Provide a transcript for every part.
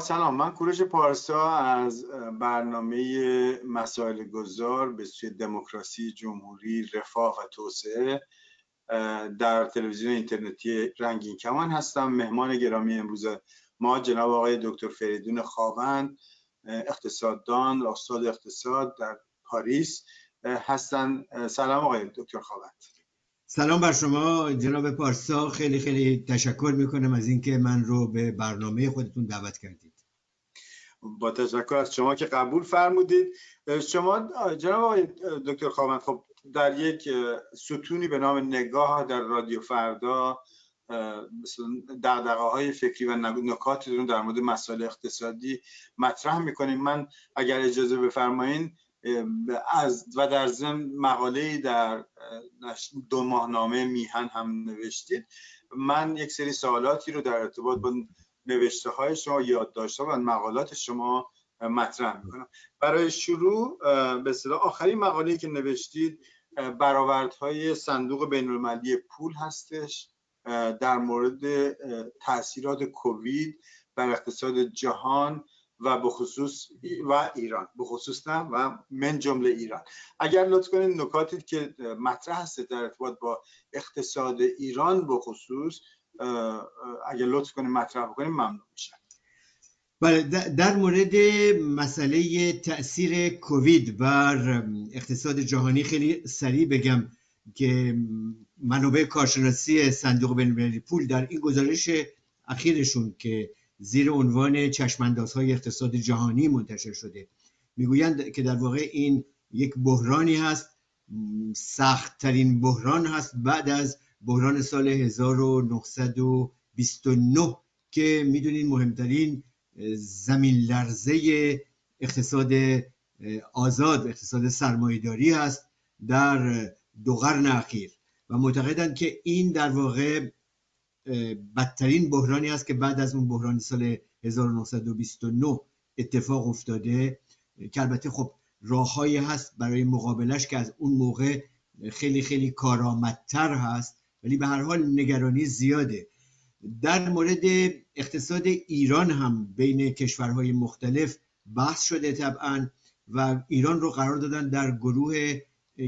سلام. من کوروش پارسا از برنامه مسائل گذار به سوی دموکراسی جمهوری رفاه و توسعه در تلویزیون اینترنتی رنگین کمان هستم. مهمان گرامی امروز ما جناب آقای دکتر فریدون خاوند اقتصاددان استاد اقتصاد در پاریس هستن. سلام آقای دکتر خاوند. سلام بر شما جناب پارسا. خیلی خیلی تشکر می‌کنم از اینکه من رو به برنامه خودتون دعوت کردید. با تشکر از شما که قبول فرمودید. شما جناب آقای دکتر خواهند خب در یک ستونی به نام نگاه در رادیو فردا مثلا دقدقه های فکری و نکاتی در مورد مسائل اقتصادی مطرح می‌کنیم. من اگر اجازه بفرمایین از و در ضمن مقاله در دو ماهنامه میهن هم نوشتید. من یک سری سوالاتی رو در ارتباط با نوشته های شما یادداشت و مقالات شما مطرح می‌کنم. برای شروع به اصطلاح آخرین مقاله که نوشتید برآوردهای صندوق بین پول هستش در مورد تاثیرات کووید بر اقتصاد جهان و به خصوص و ایران. به خصوص نه و من جمله ایران. اگر لطف کنید نکاتی که مطرح هست در ارتباط با اقتصاد ایران به خصوص اگر لطف کنید مطرح بکنید ممنون میشم. بله در مورد مسئله تاثیر کووید بر اقتصاد جهانی خیلی سریع بگم که منابع کارشناسی صندوق بین پول در این گزارش اخیرشون که زیر عنوان چشماندازهای اقتصاد جهانی منتشر شده. می‌گویند که در واقع این یک بحرانی هست سختترین بحران هست بعد از بحران سال 1929 که می‌دونین مهمترین زمین لرزه اقتصاد آزاد اقتصاد سرمایهداری هست در دو قرن اخیر. و معتقدند که این در واقع بدترین بحرانی است که بعد از اون بحران سال 1929 اتفاق افتاده. که البته خب راههایی هست برای مقابلش که از اون موقع خیلی خیلی کارآمدتر هست. ولی به هر حال نگرانی زیاده. در مورد اقتصاد ایران هم بین کشورهای مختلف بحث شده طبعا و ایران رو قرار دادن در گروه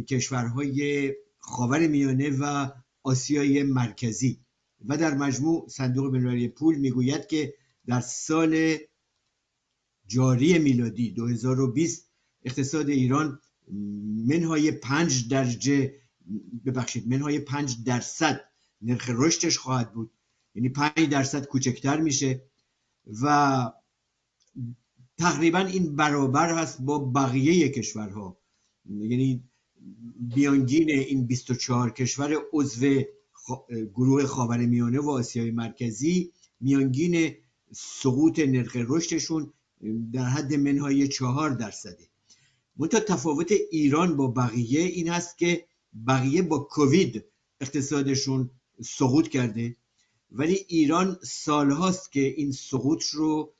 کشورهای خاور میانه و آسیای مرکزی. و در مجموع صندوق بینالمللی پول می‌گوید که در سال جاری میلادی 2020 اقتصاد ایران منهای پنج درجه ببخشید منهای پنج درصد نرخ رشدش خواهد بود. یعنی پنج درصد کوچکتر میشه و تقریبا این برابر هست با بقیه کشورها. یعنی بیانگین این 24 کشور عضو گروه خاورمیانه و آسیای مرکزی میانگین سقوط نرخ رشدشون در حد منهای چهار درصده. منتها تفاوت ایران با بقیه این است که بقیه با کووید اقتصادشون سقوط کرده. ولی ایران سالهاست که این سقوط رو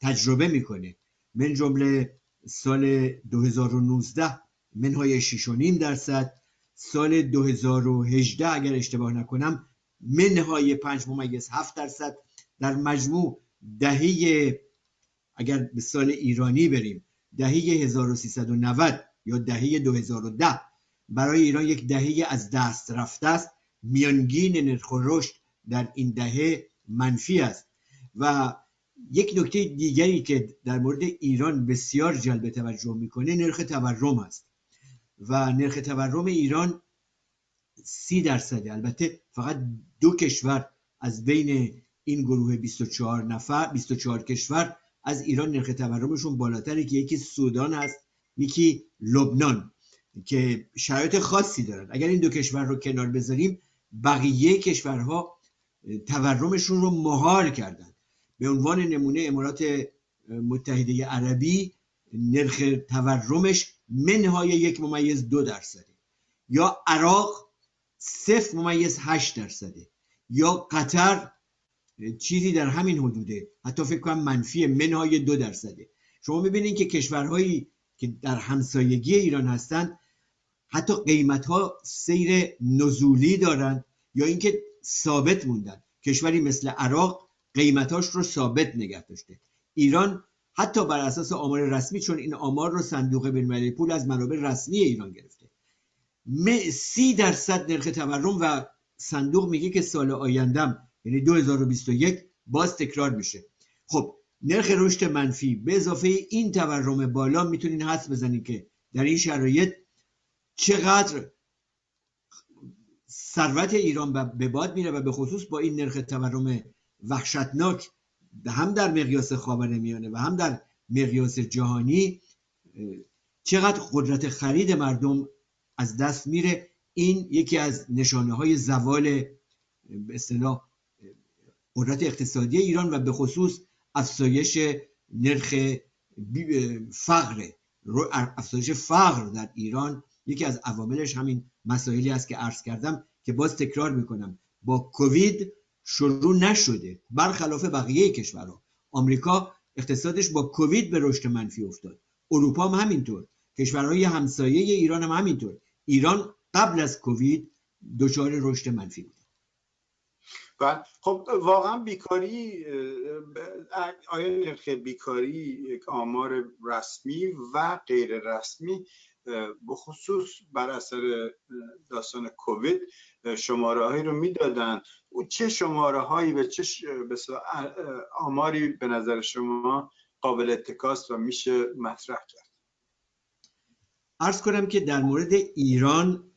تجربه می‌کنه. من جمله سال 2019 منهای 6.5 درصد سال 2018 اگر اشتباه نکنم منهای 5 ممیز 7 درصد در مجموع دهه اگر به سال ایرانی بریم دهه 1390 یا دهه 2010 برای ایران یک دهه از دست رفته است. میانگین نرخ رشد در این دهه منفی است. و یک نکته دیگری که در مورد ایران بسیار جلب توجه می‌کنه نرخ تورم است. و نرخ تورم ایران سی درصده. البته فقط دو کشور از بین این گروه 24 نفر 24 کشور از ایران نرخ تورمشون بالاتره که یکی سودان هست یکی لبنان. که شرایط خاصی دارن. اگر این دو کشور رو کنار بذاریم بقیه کشورها تورمشون رو مهار کردن. به عنوان نمونه امارات متحده عربی نرخ تورمش منهای یک ممیز دو درصده. یا عراق صفر ممیز هشت درصده. یا قطر چیزی در همین حدوده. حتی فکر کنم منفی منهای دو درصده. شما می‌بینید که کشورهایی که در همسایگی ایران هستند حتی قیمت ها سیر نزولی دارند یا اینکه ثابت موندن. کشوری مثل عراق قیمتاش رو ثابت نگه داشته. ایران حتی بر اساس آمار رسمی چون این آمار رو صندوق بین‌المللی پول از منابع رسمی ایران گرفته. سی درصد نرخ تورم و صندوق میگه که سال آیندم یعنی 2021 باز تکرار میشه. خب نرخ رشد منفی به اضافه این تورم بالا می‌تونین حس بزنید که در این شرایط چقدر ثروت ایران به باد میره و به خصوص با این نرخ تورم وحشتناک هم در مقیاس میانه و هم در مقیاس جهانی چقدر قدرت خرید مردم از دست میره؟ این یکی از نشانه های زوال به اصطلاح قدرت اقتصادی ایران و به خصوص افزایش نرخ فقر افزایش فقر در ایران یکی از عواملش همین مسائلی است که عرض کردم که باز تکرار می‌کنم. با کووید شروع نشده. برخلاف بقیه کشورها. آمریکا اقتصادش با کووید به رشد منفی افتاد. اروپا هم همینطور. کشورهای همسایه ایران هم همینطور. ایران قبل از کووید دچار رشد منفی بود بله. خب واقعا بیکاری آیا نرخ بیکاری یک آمار رسمی و غیر رسمی بخصوص بر اثر داستان کووید شماره هایی رو می‌دادن. او چه شماره هایی به چه آماری به نظر شما قابل اتکاست و میشه مطرح کرد؟ ارز کنم که در مورد ایران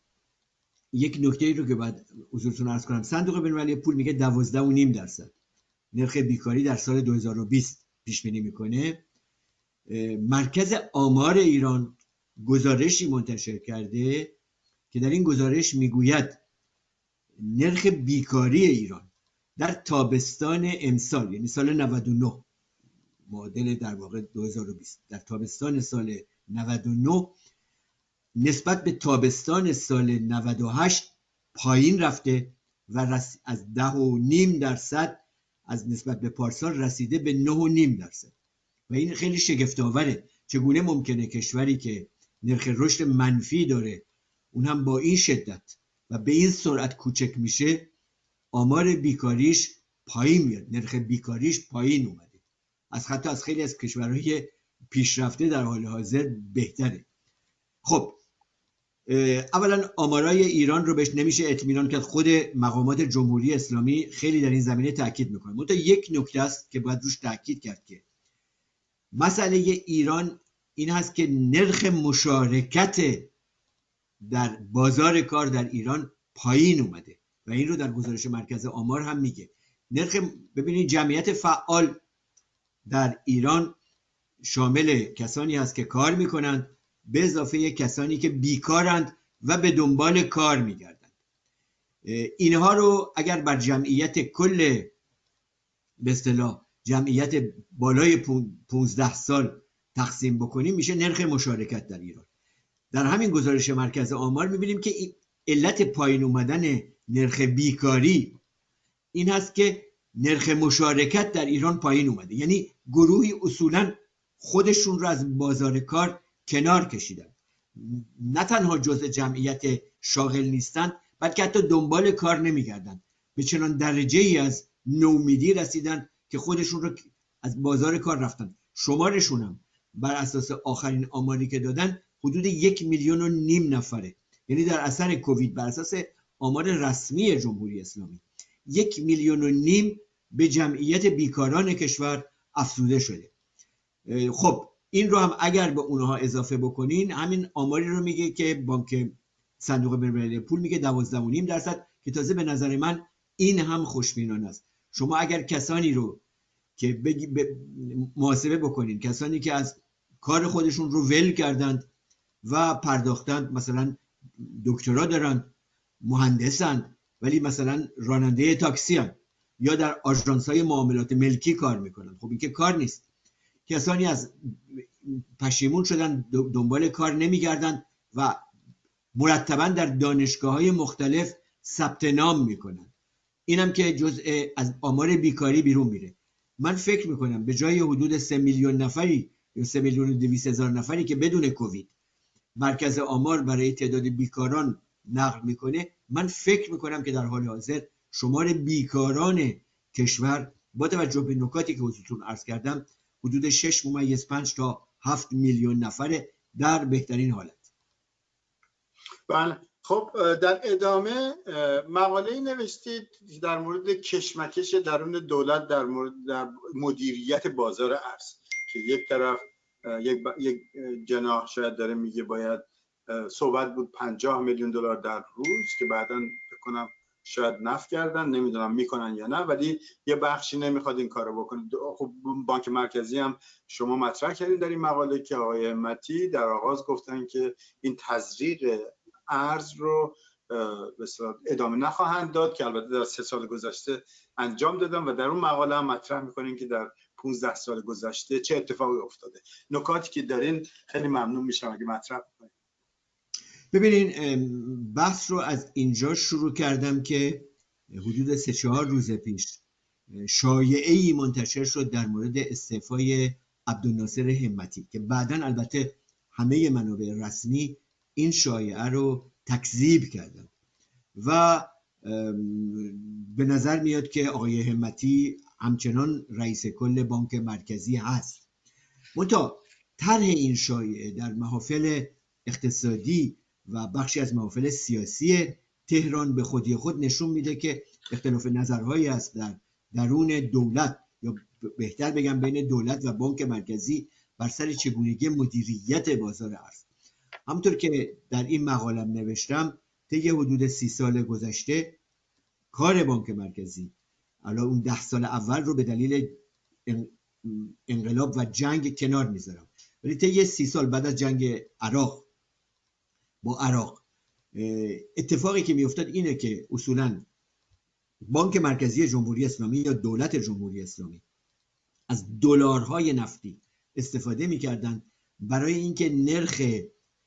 یک نکته ای رو که باید حضورتون ارز کنم. صندوق بینالمللی پول میگه دوازده و نیم درصد. نرخ بیکاری در سال 2020 پیش بینی می‌کنه. مرکز آمار ایران گزارشی منتشر کرده که در این گزارش می‌گوید نرخ بیکاری ایران در تابستان امسال یعنی سال 99 معادل در واقع 2020 در تابستان سال 99 نسبت به تابستان سال 98 پایین رفته و از ده و نیم درصد از نسبت به پارسال رسیده به نه و نیم درصد. و این خیلی شگفت آوره چگونه ممکنه کشوری که نرخ رشد منفی داره. اون هم با این شدت. و به این سرعت کوچک میشه آمار بیکاریش پایین میاد. نرخ بیکاریش پایین اومده. از حتی از خیلی از کشورهای پیشرفته در حال حاضر بهتره. خب اولا آمارای ایران رو بهش نمیشه اطمینان کرد. خود مقامات جمهوری اسلامی خیلی در این زمینه تاکید می‌کنه منتها یک نکته است که باید روش تاکید کرد که مسئله ایران این هست که نرخ مشارکت در بازار کار در ایران پایین اومده. و این رو در گزارش مرکز آمار هم میگه. نرخ ببینید جمعیت فعال در ایران شامل کسانی هست که کار می‌کنند به اضافه کسانی که بیکارند و به دنبال کار میگردند. اینها رو اگر بر جمعیت کل به اصطلاح جمعیت بالای 15 سال تقسیم بکنیم میشه نرخ مشارکت در ایران. در همین گزارش مرکز آمار می‌بینیم که علت پایین اومدن نرخ بیکاری این هست که نرخ مشارکت در ایران پایین اومده. یعنی گروهی اصولا خودشون رو از بازار کار کنار کشیدن. نه تنها جزء جمعیت شاغل نیستند بلکه حتی دنبال کار نمیگردن به چنان درجه ای از نومیدی رسیدن که خودشون رو از بازار کار رفتن. شمارشون هم بر اساس آخرین آماری که دادن حدود یک میلیون و نیم نفره. یعنی در اثر کووید بر اساس آمار رسمی جمهوری اسلامی یک میلیون و نیم به جمعیت بیکاران کشور افزوده شده. خب این رو هم اگر به اونها اضافه بکنین همین آماری رو میگه که بانک صندوق بین‌المللی پول میگه 12.5 درصد که تازه به نظر من این هم خوشبینانه است. شما اگر کسانی رو که بگی محاسبه بکنین کسانی که از کار خودشون رو ول کردند و پرداختند. مثلا دکترا دارن مهندسند ولی مثلا راننده تاکسی هن. یا در آژانس های معاملات ملکی کار می‌کنن. خب این که کار نیست. کسانی از پشیمون شدن دنبال کار نمیگردن و مرتبا در دانشگاه های مختلف ثبت نام می‌کنن. اینم که جزء از آمار بیکاری بیرون میره. من فکر می‌کنم به جای حدود سه میلیون نفری یا سه میلیون و دویست هزار نفری که بدون کووید مرکز آمار برای تعداد بیکاران نقل می‌کنه. من فکر می‌کنم که در حال حاضر شمار بیکاران کشور با توجه به نکاتی که حضورتون عرض کردم حدود 6 ممیز 5 تا 7 میلیون نفره در بهترین حالت. بله. خب در ادامه مقاله نوشتید در مورد کشمکش درون دولت در مورد در مدیریت بازار ارز. که یک طرف یک, یک جناح شاید داره میگه باید صحبت بود 50 میلیون دلار در روز که بعدا بکنم شاید نف کردن نمی‌دونم می‌کنن یا نه ولی یه بخشی نمی‌خواد این کارو بکنه. خب بانک مرکزی هم شما مطرح کردین در این مقاله که آقای همتی در آغاز گفتن که این تزریق ارز رو ادامه نخواهند داد که البته در سه سال گذشته انجام دادم و در اون مقاله هم مطرح می‌کنیم که در 15 سال گذشته چه اتفاقی افتاده. نکاتی که دارین خیلی ممنون میشم اگه مطرح کنید ببینین بحث رو از اینجا شروع کردم که حدود سه چهار روز پیش شایعه ای منتشر شد در مورد استعفای عبدالناصر همتی که بعدا البته همه منابع رسمی این شایعه رو تکذیب کردن. و به نظر میاد که آقای همتی همچنان رئیس کل بانک مرکزی هست. منتها طرح این شایعه در محافل اقتصادی و بخشی از محافل سیاسی تهران به خودی خود نشون میده که اختلاف نظرهایی است در درون دولت. یا بهتر بگم بین دولت و بانک مرکزی بر سر چگونگی مدیریت بازار ارز همطور که در این مقالم نوشتم طی حدود سی سال گذشته کار بانک مرکزی الان اون ده سال اول رو به دلیل انقلاب و جنگ کنار می‌ذارم. ولی طی سی سال بعد از جنگ عراق با عراق اتفاقی که میافتاد اینه که اصولا بانک مرکزی جمهوری اسلامی یا دولت جمهوری اسلامی از دلارهای نفتی استفاده می‌کردن برای اینکه نرخ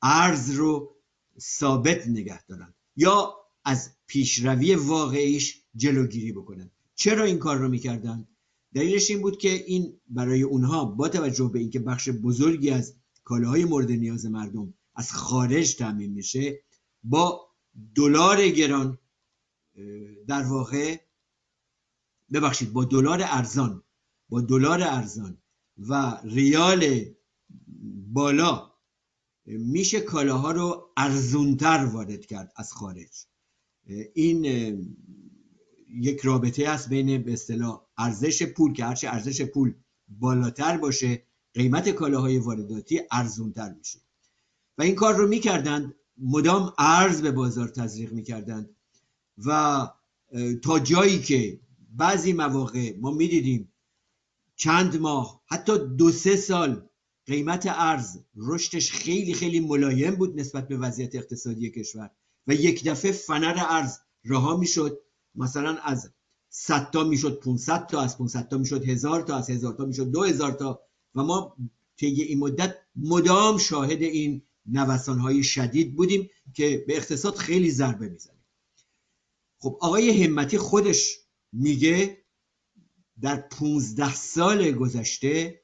ارز رو ثابت نگه دارن یا از پیشروی واقعیش جلوگیری بکنن چرا این کار رو می‌کردن؟ دلیلش این بود که این برای اونها با توجه به اینکه بخش بزرگی از کالاهای مورد نیاز مردم از خارج تامین میشه با دلار گران در واقع ببخشید با دلار ارزان با دلار ارزان و ریال بالا میشه کالاها رو ارزونتر وارد کرد از خارج. این یک رابطه است بین به اصطلاح ارزش پول که هرچه ارزش پول بالاتر باشه قیمت کالاهای وارداتی ارزونتر میشه. و این کار رو می‌کردند مدام ارز به بازار تزریق می‌کردند. و تا جایی که بعضی مواقع ما می‌دیدیم چند ماه حتی دو سه سال قیمت ارز رشدش خیلی خیلی ملایم بود نسبت به وضعیت اقتصادی کشور. و یک دفعه فنر ارز رها می‌شد. مثلا از 100 تا می‌شد 500 تا از 500 تا می‌شد 1000 تا از 1000 تا می‌شد 2000 تا. و ما طی این مدت مدام شاهد این نوسان های شدید بودیم که به اقتصاد خیلی ضربه می‌زنه. خب آقای همتی خودش میگه در 15 سال گذشته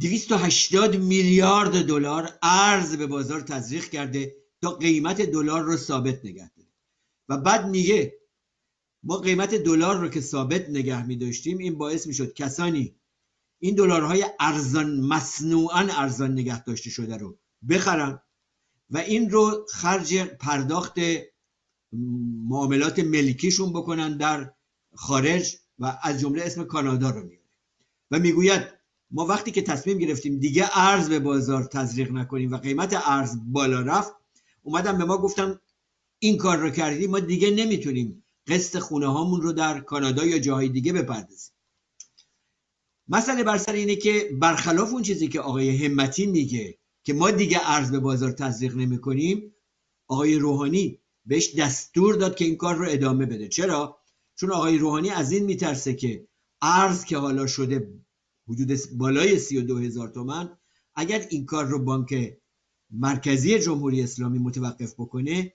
280 میلیارد دلار ارز به بازار تزریق کرده تا قیمت دلار رو ثابت نگه داره و بعد میگه ما قیمت دلار رو که ثابت نگه می داشتیم این باعث می شد کسانی این دلارهای ارزان مصنوعا ارزان نگه داشته شده رو بخرن و این رو خرج پرداخت معاملات ملکیشون بکنن در خارج و از جمله اسم کانادا رو میاره و می‌گوید ما وقتی که تصمیم گرفتیم دیگه ارز به بازار تزریق نکنیم و قیمت ارز بالا رفت اومدم به ما گفتن این کار رو کردیم ما دیگه نمی‌تونیم قسط خونه هامون رو در کانادا یا جاهای دیگه بپردازیم. مسئله بر سر اینه که برخلاف اون چیزی که آقای همتی میگه که ما دیگه ارز به بازار تزریق نمی کنیم آقای روحانی بهش دستور داد که این کار رو ادامه بده. چرا؟ چون آقای روحانی از این میترسه که ارز که حالا شده حدود بالای 32 هزار تومن اگر این کار رو بانک مرکزی جمهوری اسلامی متوقف بکنه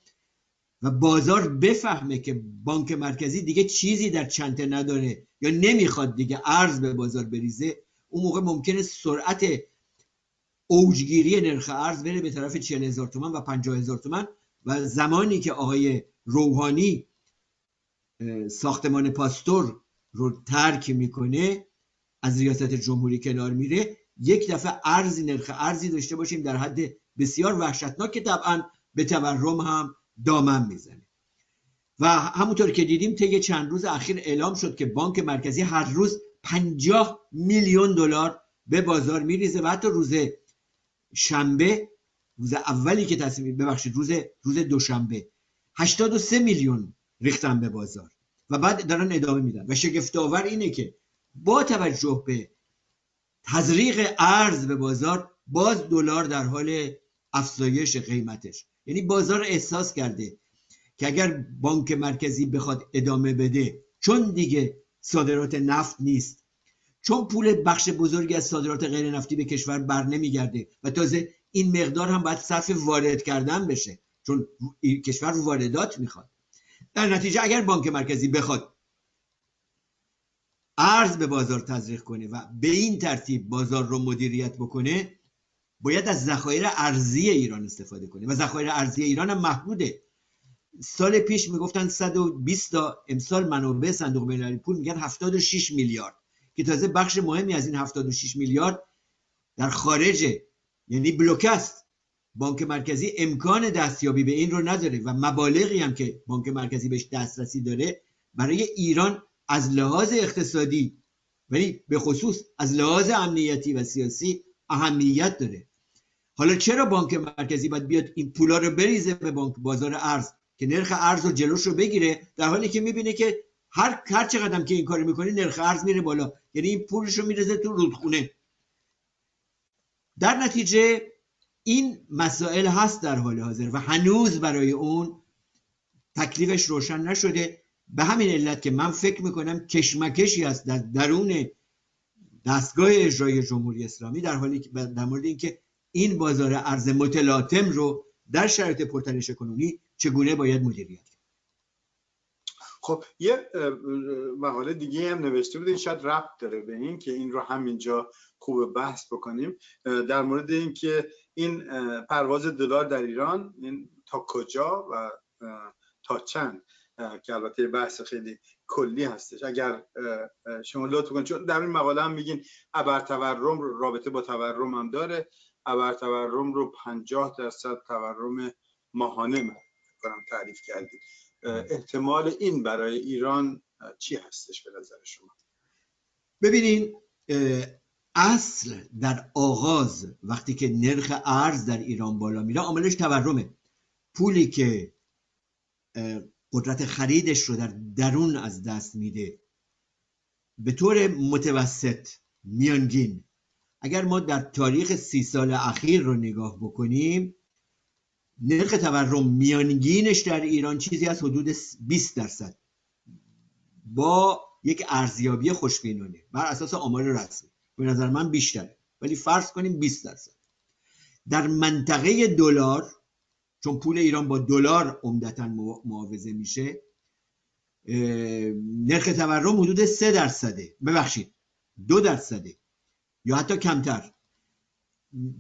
و بازار بفهمه که بانک مرکزی دیگه چیزی در چنته نداره یا نمی‌خواد دیگه ارز به بازار بریزه اون موقع ممکنه سرعت اوجگیری نرخ ارز بره به طرف 40 هزار تومن و 50 هزار تومن و زمانی که آقای روحانی ساختمان پاستور رو ترک می‌کنه از ریاست جمهوری کنار میره یک دفعه ارزی نرخ ارزی داشته باشیم در حد بسیار وحشتناک که طبعا به تورم هم دامن می‌زنه. و همونطور که دیدیم طی چند روز اخیر اعلام شد که بانک مرکزی هر روز 50 میلیون دلار به بازار میریزه و حتی روز شنبه روز اولی که تصمیم ببخشید روز روز دوشنبه 83 میلیون ریختن به بازار و بعد دارن ادامه میدن. و شگفت آور اینه که با توجه به تزریق ارز به بازار باز دلار در حال افزایش قیمتش. یعنی بازار احساس کرده که اگر بانک مرکزی بخواد ادامه بده چون دیگه صادرات نفت نیست چون پول بخش بزرگی از صادرات غیر نفتی به کشور بر نمیگرده و تازه این مقدار هم باید صرف وارد کردن بشه چون کشور واردات می‌خواد. در نتیجه اگر بانک مرکزی بخواد ارز به بازار تزریق کنه و به این ترتیب بازار رو مدیریت بکنه باید از ذخایر ارزی ایران استفاده کنه و ذخایر ارزی ایران هم محدوده. سال پیش می‌گفتن 120 تا امسال منابع صندوق بین‌المللی پول میگن 76 میلیارد. که تازه بخش مهمی از این 76 میلیارد در خارج یعنی بلوک است. بانک مرکزی امکان دستیابی به این رو نداره و مبالغی هم که بانک مرکزی بهش دسترسی داره برای ایران از لحاظ اقتصادی ولی به خصوص از لحاظ امنیتی و سیاسی اهمیت داره. حالا چرا بانک مرکزی باید بیاد این پولا رو بریزه به بانک بازار ارز که نرخ ارز رو جلوش رو بگیره در حالی که می‌بینه که هر هر چقدر که این کارو می‌کنه نرخ ارز میره بالا. یعنی این پولش رو میرزه تو رودخونه. در نتیجه این مسائل هست در حال حاضر و هنوز برای اون تکلیفش روشن نشده. به همین علت که من فکر می‌کنم کشمکشی است در درون دستگاه اجرای جمهوری اسلامی در حالی که در مورد اینکه این بازار ارز متلاطم رو در شرایط پرتنش کنونی چگونه باید مدیریت کرد؟ خب یه مقاله دیگه هم نوشته بودین شاید ربط داره به این که این رو همینجا خوب بحث بکنیم. در مورد اینکه این پرواز دلار در ایران این تا کجا و تا چند؟ که البته بحث خیلی کلی هستش. اگر شما لطف کنید چون در این مقاله هم میگین ابر تورم رابطه با تورم هم داره. ابر تورم رو 50 درصد تورم ماهانه کنم تعریف کردید احتمال این برای ایران چی هستش به نظر شما؟ ببینین اصل در آغاز وقتی که نرخ ارز در ایران بالا میره عاملش تورمه. پولی که قدرت خریدش رو در درون از دست میده. به طور متوسط میانگین. اگر ما در تاریخ سی سال اخیر رو نگاه بکنیم نرخ تورم میانگینش در ایران چیزی از حدود 20 درصد. با یک ارزیابی خوشبینانه. بر اساس آمار رسمی. به نظر من بیشتره. ولی فرض کنیم 20 درصد. در منطقه دلار چون پول ایران با دلار عمدتا معاوضه میشه نرخ تورم حدود 3 درصده. ببخشید دو درصده. یا حتی کمتر.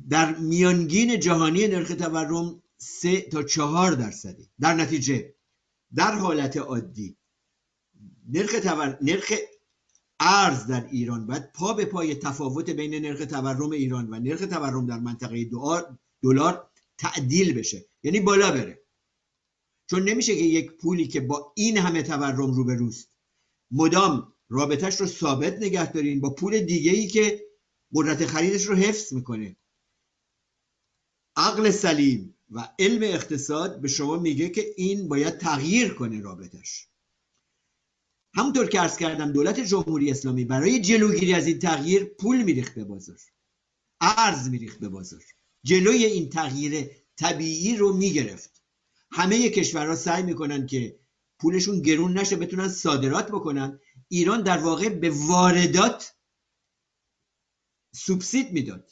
در میانگین جهانی نرخ تورم سه تا چهار درصده. در نتیجه در حالت عادی نرخ, تور... نرخ ارز در ایران باید پا به پای تفاوت بین نرخ تورم ایران و نرخ تورم در منطقه دلار تعدیل بشه. یعنی بالا بره. چون نمیشه که یک پولی که با این همه تورم روبروست مدام رابطش رو ثابت نگه دارین با پول دیگه ای که قدرت خریدش رو حفظ می‌کنه. عقل سلیم و علم اقتصاد به شما میگه که این باید تغییر کنه رابطش. همونطور که ارز کردم دولت جمهوری اسلامی برای جلوگیری از این تغییر پول میریخت به بازار. ارز میریخت به بازار. جلوی این تغییر طبیعی رو می‌گرفت. همه کشورها سعی می‌کنن که پولشون گرون نشه بتونن صادرات بکنن. ایران در واقع به واردات سوبسید می‌داد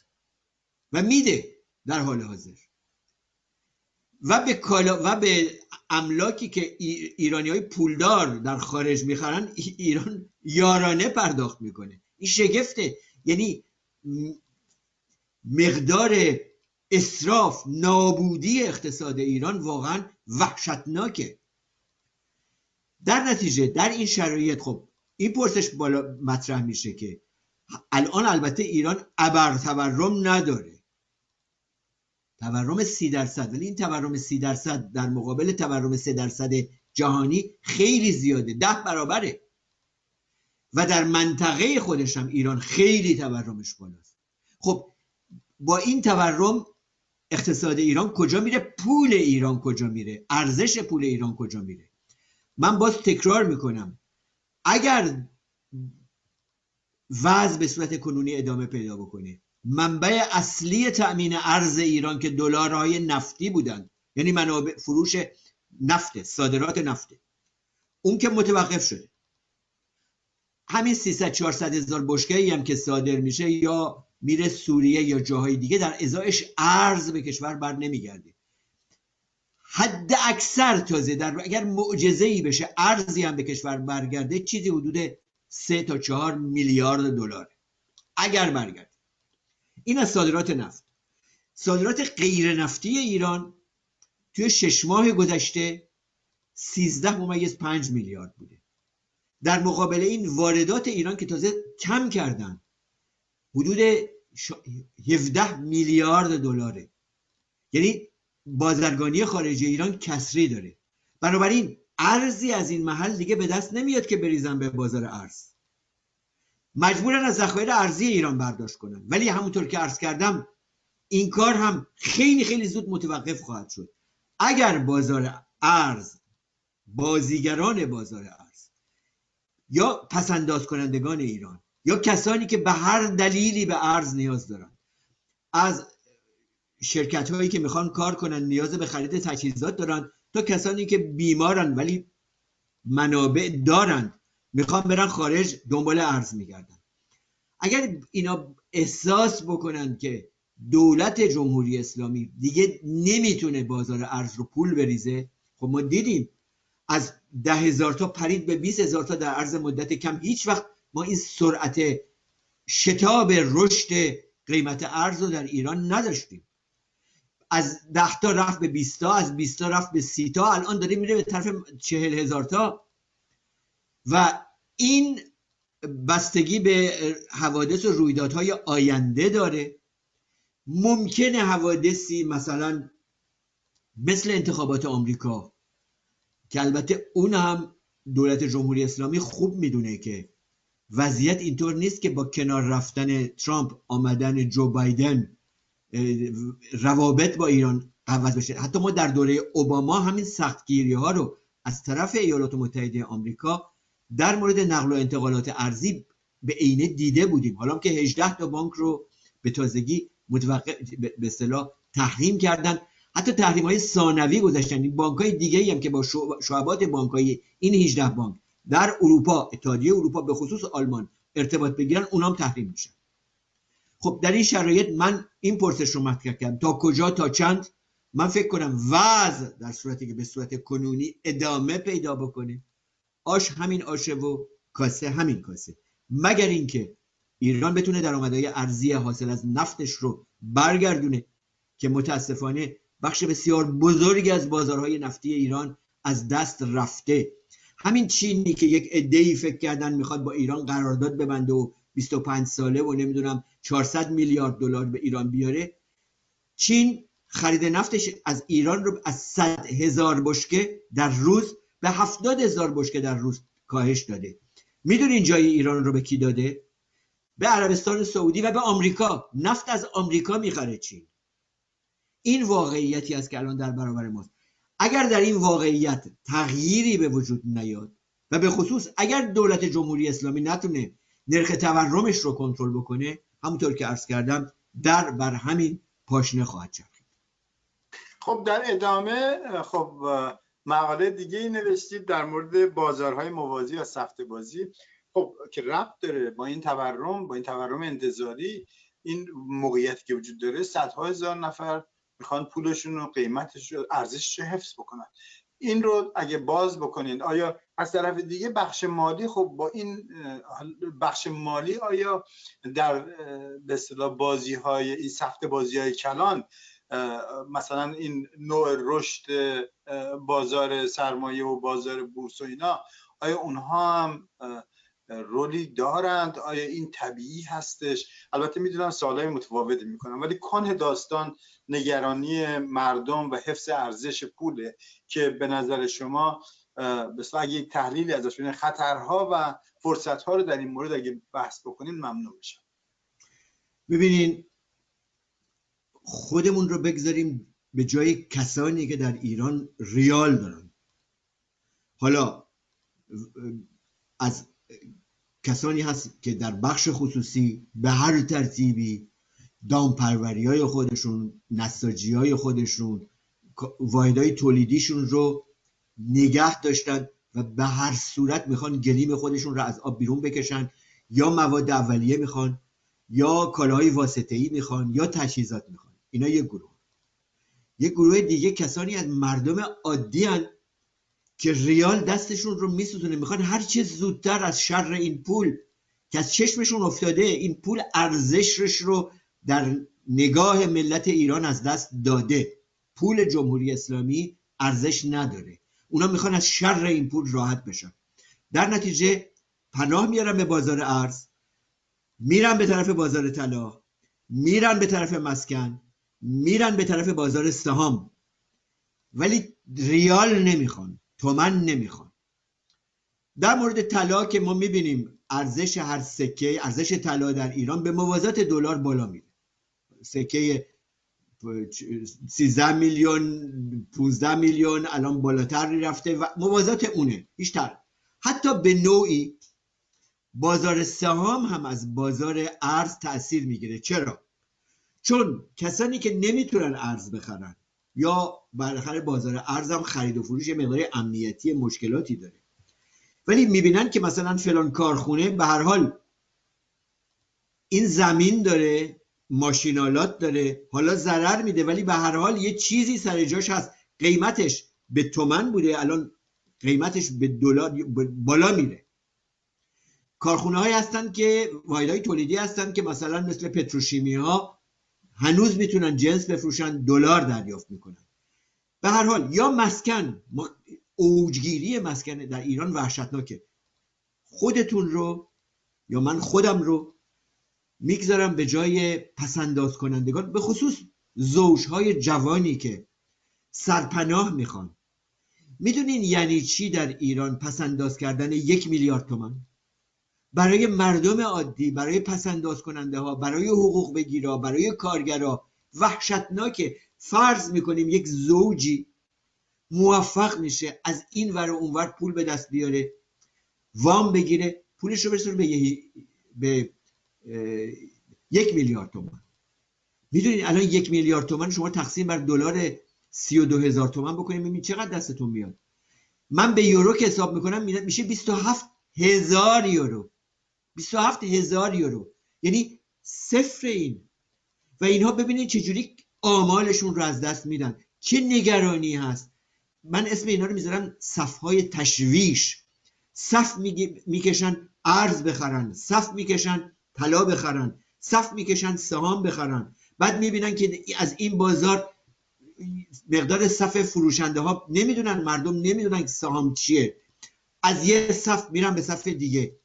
و میده در حال حاضر. و به کالا و به املاکی که ایرانی های پولدار در خارج می‌خرن ایران یارانه پرداخت می‌کنه. این شگفته. یعنی مقدار اصراف نابودی اقتصاد ایران واقعا وحشتناکه. در نتیجه در این شرایط خب این پرسش بالا مطرح میشه که الان البته ایران ابر تورم نداره. تورم سی درصد. ولی این تورم سی درصد در مقابل تورم سه درصد جهانی خیلی زیاده. ده برابره. و در منطقه خودش هم ایران خیلی تورمش بالاست. خب با این تورم اقتصاد ایران کجا میره؟ پول ایران کجا میره؟ ارزش پول ایران کجا میره؟ من باز تکرار می‌کنم. اگر وضع به صورت کنونی ادامه پیدا بکنه. منبع اصلی تأمین ارز ایران که دلارهای نفتی بودند. یعنی منابع فروش نفت صادرات نفته اون که متوقف شده. همین 300 400 هزار بشکه هم که صادر میشه یا میره سوریه یا جاهای دیگه در ازایش ارز به کشور بر نمیگرده. حد اکثر تازه در اگر معجزه ای بشه ارزی هم به کشور برگرده چیزی حدود 3 تا 4 میلیارد دلار. اگر برگرده این از صادرات نفت. صادرات غیر نفتی ایران توی شش ماه گذشته 13 ممیز 5 میلیارد بوده. در مقابل این واردات ایران که تازه کم کردن حدود 17 میلیارد دلاره. یعنی بازرگانی خارجی ایران کسری داره. بنابراین ارزی از این محل دیگه به دست نمیاد که بریزن به بازار ارز. مجبورن از ذخایر ارزی ایران برداشت کنن. ولی همونطور که عرض کردم این کار هم خیلی خیلی زود متوقف خواهد شد. اگر بازار ارز بازیگران بازار ارز یا پسنداز کنندگان ایران یا کسانی که به هر دلیلی به ارز نیاز دارن از شرکت هایی که می‌خوان کار کنن نیاز به خرید تجهیزات دارن تا کسانی که بیمارن ولی منابع دارند می‌خوان برن خارج دنبال ارز میگردن. اگر اینا احساس بکنن که دولت جمهوری اسلامی دیگه نمی‌تونه بازار ارز رو پول بریزه خب ما دیدیم از ده هزار تا پرید به 20 هزار تا در عرض مدت کم هیچ وقت ما این سرعت شتاب رشد قیمت ارز رو در ایران نداشتیم. از ده تا رفت به 20 تا از 20 تا رفت به 30 تا. الان داره میره به طرف چهل هزار تا. و این بستگی به حوادث و رویدادهای آینده داره. ممکنه حوادثی مثلا مثل انتخابات آمریکا که البته اون هم دولت جمهوری اسلامی خوب می‌دونه که وضعیت اینطور نیست که با کنار رفتن ترامپ آمدن جو بایدن روابط با ایران عوض بشه. حتی ما در دوره اوباما همین سختگیری ها رو از طرف ایالات متحده آمریکا در مورد نقل و انتقالات ارزی به عینه دیده بودیم. حالا که 18 تا بانک رو به تازگی متوقع به اصطلاح تحریم کردن. حتی تحریم های ثانوی گذاشتن. این بانک های دیگه هم که با شعبات بانک های این 18 بانک در اروپا اتحادیه اروپا به خصوص آلمان ارتباط بگیرن اونام تحریم میشن. خب در این شرایط من این پرسش رو مطرح کردم. تا کجا؟ تا چند؟ من فکر کنم وضع در صورتی که به صورت کنونی ادامه پیدا بکنه آش همین آشه و کاسه همین کاسه. مگر اینکه ایران بتونه درآمدهای ارزی حاصل از نفتش رو برگردونه که متاسفانه بخش بسیار بزرگی از بازارهای نفتی ایران از دست رفته. همین چینی که یک عده‌ای فکر کردن می‌خواد با ایران قرارداد ببنده و 25 ساله و نمی‌دونم 400 میلیارد دلار به ایران بیاره. چین خرید نفتش از ایران رو از 100 هزار بشکه در روز به 70 هزار بشکه در روز کاهش داده. می‌دونین جای ایران رو به کی داده؟ به عربستان سعودی و به آمریکا. نفت از آمریکا می‌خره چین. این واقعیتی است که الان در برابر ماست. اگر در این واقعیت تغییری به وجود نیاد و به خصوص اگر دولت جمهوری اسلامی نتونه نرخ تورمش رو کنترل بکنه همونطور که عرض کردم در بر همین پاشنه خواهد چرخید. خب در ادامه خب مقاله دیگه ای نوشتید در مورد بازارهای موازی و سخت بازی خب که ربط داره با این تورم با این تورم انتظاری این موقعیتی که وجود داره صدها هزار نفر می‌خوان پولشون رو قیمتش رو ارزشش رو حفظ بکنن. این رو اگه باز بکنین آیا از طرف دیگه بخش مالی خب با این بخش مالی آیا در به اصطلاح بازی های این سخت بازی های کلان مثلا این نوع رشد بازار سرمایه و بازار بورس و اینا آیا اونها هم رولی دارند؟ آیا این طبیعی هستش؟ البته می‌دونم سوالای متفاوتی می‌کنم ولی کنه داستان نگرانی مردم و حفظ ارزش پوله که به نظر شما بس اگه یک تحلیلی ازش ببینید خطرها و فرصتها رو در این مورد اگه بحث بکنین ممنون میشم. ببینین خودمون رو بگذاریم به جای کسانی که در ایران ریال دارن. حالا از کسانی هست که در بخش خصوصی به هر ترتیبی دامپروری های خودشون نساجی های خودشون واحدهای تولیدیشون رو نگه داشتن و به هر صورت می‌خوان گلیم خودشون رو از آب بیرون بکشن یا مواد اولیه می‌خوان یا کالاهای واسطه ای می‌خوان یا تجهیزات می‌خوان. اینا یه گروه. یه گروه دیگه کسانی از مردم عادی هن که ریال دستشون رو میسوزونه می‌خوان هر چه زودتر از شر این پول که از چشمشون افتاده این پول ارزشش رو در نگاه ملت ایران از دست داده. پول جمهوری اسلامی ارزش نداره. اونا می‌خوان از شر این پول راحت بشن. در نتیجه پناه میارن به بازار ارز میرن به طرف بازار طلا میرن به طرف مسکن میرن به طرف بازار سهام. ولی ریال نمی‌خوان تومن نمی‌خوان. در مورد طلا که ما می‌بینیم ارزش هر سکه ارزش طلا در ایران به موازات دلار بالا میره. سکه 13 میلیون 15 میلیون الان بالاتر رفته و موازات اونه بیشتر. حتی به نوعی بازار سهام هم از بازار ارز تاثیر می‌گیره. چرا؟ چون کسانی که نمی‌تونن ارز بخرن یا بالاخره بازار ارز هم خرید و فروش مقدار امنیتی مشکلاتی داره. ولی می‌بینن که مثلا فلان کارخونه به هر حال این زمین داره ماشینالات داره. حالا ضرر میده ولی به هر حال یه چیزی سر جاش هست. قیمتش به تومن بوده الان قیمتش به دلار بالا میره. کارخونه های هستن که های تولیدی هستن که مثلا مثل پتروشیمی ها هنوز می‌تونن جنس بفروشن دلار دریافت می‌کنن. به هر حال یا مسکن اوجگیری مسکن در ایران وحشتناکه. خودتون رو یا من خودم رو می‌گذارم به جای پسنداز کنندگان به خصوص زوجهای جوانی که سرپناه می‌خوان. می‌دونین یعنی چی در ایران پسنداز کردن یک میلیارد تومن برای مردم عادی برای پسنداز کننده ها برای حقوق بگیرا برای کارگرا. وحشتناکه فرض می‌کنیم یک زوجی موفق میشه از این ور اون ور پول به دست بیاره وام بگیره پولش رو برسونه به, به یک میلیارد تومن می‌دونید الان یک میلیارد تومن شما تقسیم بر دلار سی و دو هزار تومن بکنید ببینید چقدر دستتون میاد. من به یورو که حساب می‌کنم میشه 27 هزار یورو. 27 هزار یورو. یعنی صفر این. و اینها ببینید چجوری آمالشون رو از دست میدن. چه نگرانی هست. من اسم اینا رو می‌ذارم صفهای تشویش. صف می‌کشن ارز بخرن. صف می‌کشن طلا بخرن صف می‌کشن سهام بخرن. بعد می‌بینن که از این بازار مقدار صف فروشنده ها نمی‌دونن مردم نمی‌دونن که سهام چیه. از یه صف میرن به صف دیگه.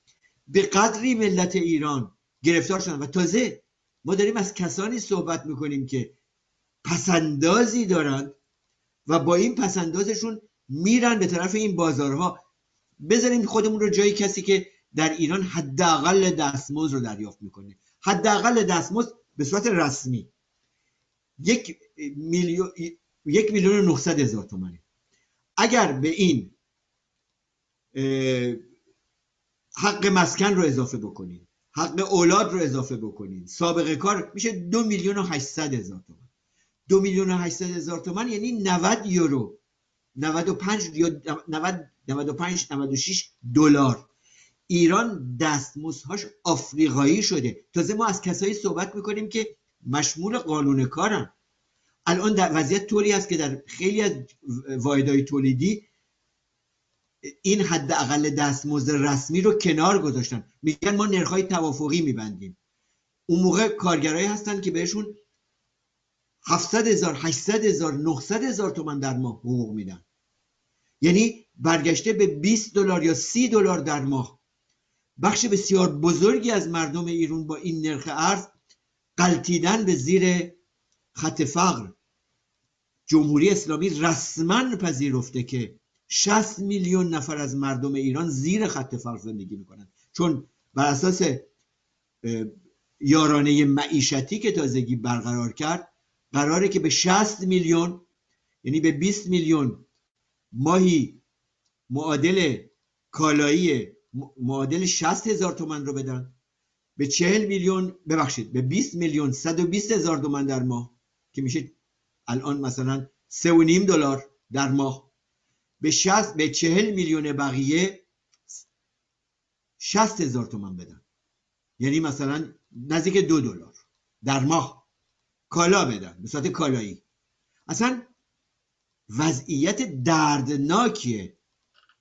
به قدری ملت ایران گرفتار شدن. و تازه ما داریم از کسانی صحبت می‌کنیم که پسندازی دارند و با این پسندازشون میرن به طرف این بازارها. بذاریم خودمون رو جای کسی که در ایران حداقل دستمزد رو دریافت می‌کنه. حداقل دستمزد به صورت رسمی. یک میلیون یک میلیون و هزار تومانی اگر به این حق مسکن رو اضافه بکنین حق اولاد رو اضافه بکنین سابقه کار میشه دو میلیون و هشتصد هزار تومن. دو میلیون و هشتصد هزار تومن یعنی 90 یورو 95 یا 90 95 96 دلار. ایران دستمزدهاش آفریقایی شده. تازه ما از کسایی صحبت می‌کنیم که مشمول قانون کارن. الان در وضعیت طوری است که در خیلی از واحدهای تولیدی این حد اقل دستمزد رسمی رو کنار گذاشتن. میگن ما نرخهای توافقی میبندیم. اون موقع کارگرایی هستن که بهشون 700 هزار 800 هزار 900 هزار تومن در ماه حقوق میدن. یعنی برگشته به 20 دلار یا 30 دلار در ماه. بخش بسیار بزرگی از مردم ایران با این نرخ ارز قلتیدن به زیر خط فقر. جمهوری اسلامی رسما پذیرفته که 60 میلیون نفر از مردم ایران زیر خط فقر زندگی می‌کنند. چون بر اساس یارانه معیشتی که تازگی برقرار کرد قراره که به 60 میلیون یعنی به 20 میلیون ماهی معادل کالایی معادل 60 هزار تومن رو بدن. به 40 میلیون ببخشید به 20 میلیون 120 هزار تومن در ماه که میشه الان مثلا 3.5 دلار در ماه. به 60 به 40 میلیون بقیه 60 هزار تومن بدن. یعنی مثلا نزدیک دو دلار در ماه. کالا بدن به صورت کالایی. اصلا وضعیت دردناکیه.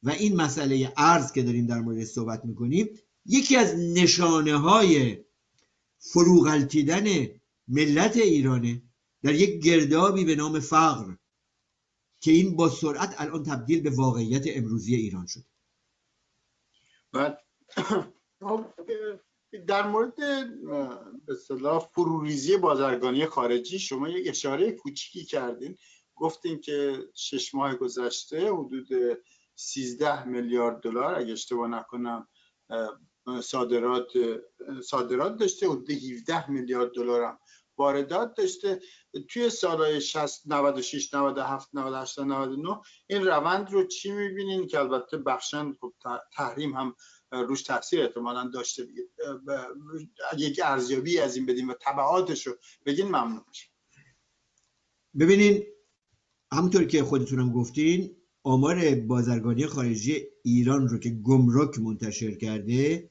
و این مسئله ارز که داریم در مورد صحبت می‌کنیم یکی از نشانه های فروغلتیدن ملت ایرانه در یک گردابی به نام فقر که این با سرعت الان تبدیل به واقعیت امروزی ایران شد. بعد خب، در مورد به اصطلاح فروریزی بازرگانی خارجی شما یک اشاره کوچیکی کردین. گفتین که شش ماه گذشته حدود 13 میلیارد دلار اگه اشتباه نکنم صادرات صادرات داشته حدود 17 میلیارد دلار هم واردات داشته توی سالهای 60 96 97 98 99 این روند رو چی می‌بینین؟ که البته بخشن خب تحریم هم روش تاثیر احتمالا داشته یک ارزیابی از این بدیم و تبعاتش رو بگین ممنون ببینین همونطور که خودتونم گفتین آمار بازرگانی خارجی ایران رو که گمرک منتشر کرده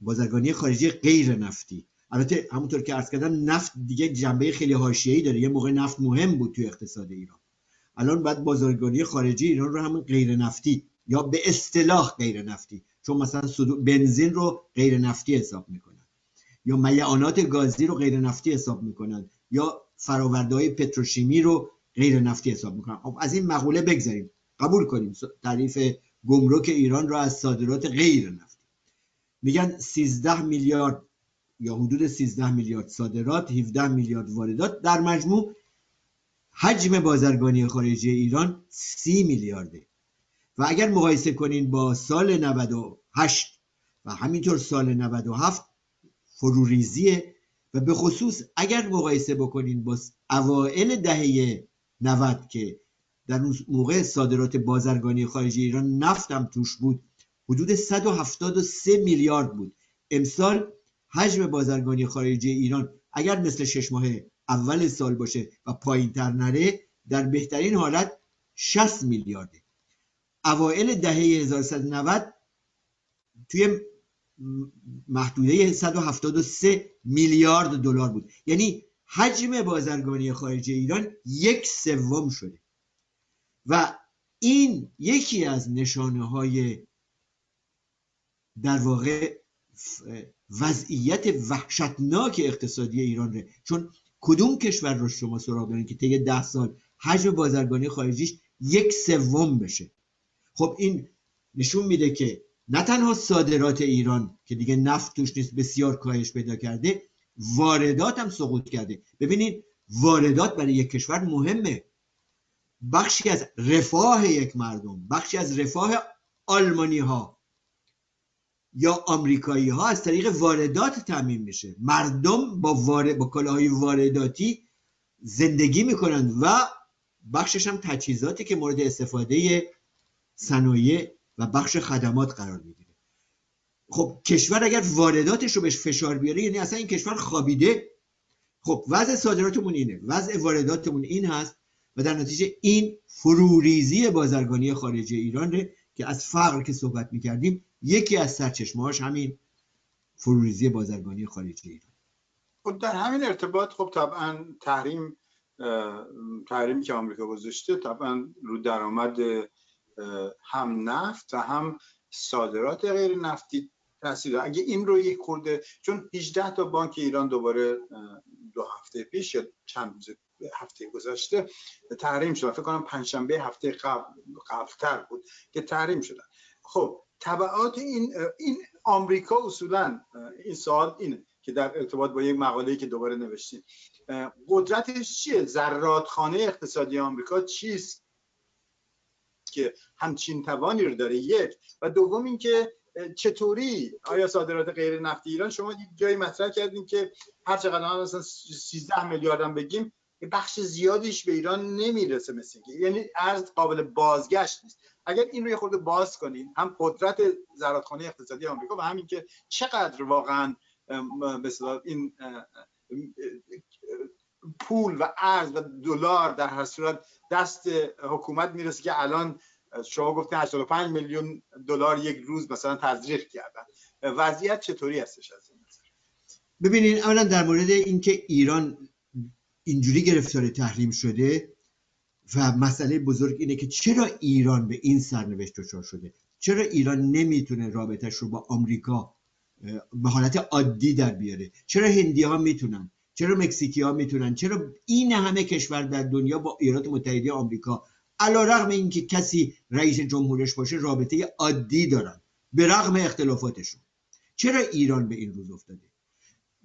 بازرگانی خارجی غیر نفتی. البته همونطور که عرض کردم نفت دیگه جنبه خیلی حاشیه‌ای داره. یه موقع نفت مهم بود توی اقتصاد ایران. الان بعد بازرگانی خارجی ایران رو همون غیر نفتی یا به اصطلاح غیر نفتی. چون مثلا بنزین رو غیر نفتی حساب می‌کنن. یا میعانات گازی رو غیر نفتی حساب می‌کنن. یا فراورده پتروشیمی رو غیر نفتی حساب می‌کنن خب از این مقوله بگذاریم. قبول کنیم. تعریف گمرک ایران رو از صادرات غیر نفتی. میگن 13 میلیارد یا حدود 13 میلیارد صادرات 17 میلیارد واردات در مجموع حجم بازرگانی خارجی ایران 30 میلیارده. و اگر مقایسه کنین با سال 98 و همینطور سال 97 فروریزیه. و به خصوص اگر مقایسه بکنین با اوائل دهه 90 که در اون موقع صادرات بازرگانی خارجی ایران نفتم توش بود. حدود 173 میلیارد بود. امسال حجم بازرگانی خارجی ایران اگر مثل شش ماه اول سال باشه و پایین تر نره در بهترین حالت 60 میلیارده. اوائل دهه 1190 توی محدوده 173 میلیارد دلار بود. یعنی حجم بازرگانی خارجی ایران یک سوم شده. و این یکی از نشانه های در واقع وضعیت وحشتناک اقتصادی ایران ره. چون کدوم کشور رو شما سراغ دارین که طی ده سال حجم بازرگانی خارجیش یک سوم بشه؟ خب این نشون میده که نه تنها صادرات ایران که دیگه نفت توش نیست بسیار کاهش پیدا کرده واردات هم سقوط کرده. ببینید واردات برای یک کشور مهمه. بخشی از رفاه یک مردم بخشی از رفاه آلمانی ها یا آمریکایی ها از طریق واردات تعمین میشه. مردم با, وارد، با کالاهای وارداتی زندگی می‌کنند و بخشش هم تجهیزاتی که مورد استفاده صنایع و بخش خدمات قرار می‌گیره خب کشور اگر وارداتش رو بهش فشار بیاره یعنی اصلا این کشور خوابیده. خب وضع صادراتمون اینه. وضع وارداتمون این هست و در نتیجه این فروریزی بازرگانی خارجی ایران ره که از فقر که صحبت می‌کردیم یکی از سرچشمهاش همین فروریزی بازرگانی خارجی ایران. خب در همین ارتباط خب طبعا تحریم تحریمی که آمریکا گذاشته طبعا رو درآمد هم نفت و هم صادرات غیر نفتی تاثیر اگه این رو یک خورده چون 18 تا بانک ایران دوباره دو هفته پیش یا چند روز هفته گذشته تحریم شد. فکر کنم پنجشنبه هفته قبل قبلتر بود که تحریم شدن. خب طبعات این این آمریکا اصولا این سوال اینه که در ارتباط با یک مقاله که دوباره نوشتیم. قدرتش چیه؟ زرادخانه اقتصادی آمریکا چیست؟ که همچین توانی رو داره. یک. و دوم اینکه چطوری؟ آیا صادرات غیر نفتی ایران؟ شما جایی مطرح کردین که هر چقدر هم مثلا 13 میلیارد هم بگیم بخش زیادیش به ایران نمی‌رسه مثل یعنی ارز قابل بازگشت نیست. اگر این رو یه خورده باز کنین هم قدرت زرادخانه اقتصادی آمریکا و همین که چقدر واقعا مثلا این پول و ارز و دلار در هر صورت دست حکومت می‌رسه که الان شما گفتین 85 میلیون دلار یک روز مثلا تزریق کردن. وضعیت چطوری هستش از این ببینین اولا در مورد اینکه ایران اینجوری گرفتار تحریم شده و مسئله بزرگ اینه که چرا ایران به این سرنوشت دچار شده؟ چرا ایران نمی‌تونه رابطش رو با آمریکا به حالت عادی در بیاره؟ چرا هندی ها می‌تونن؟ چرا مکزیکی ها می‌تونن؟ چرا این همه کشور در دنیا با ایالات متحده آمریکا علا رغم اینکه کسی رئیس جمهورش باشه رابطه عادی دارن به رغم اختلافاتشون. چرا ایران به این روز افتاده؟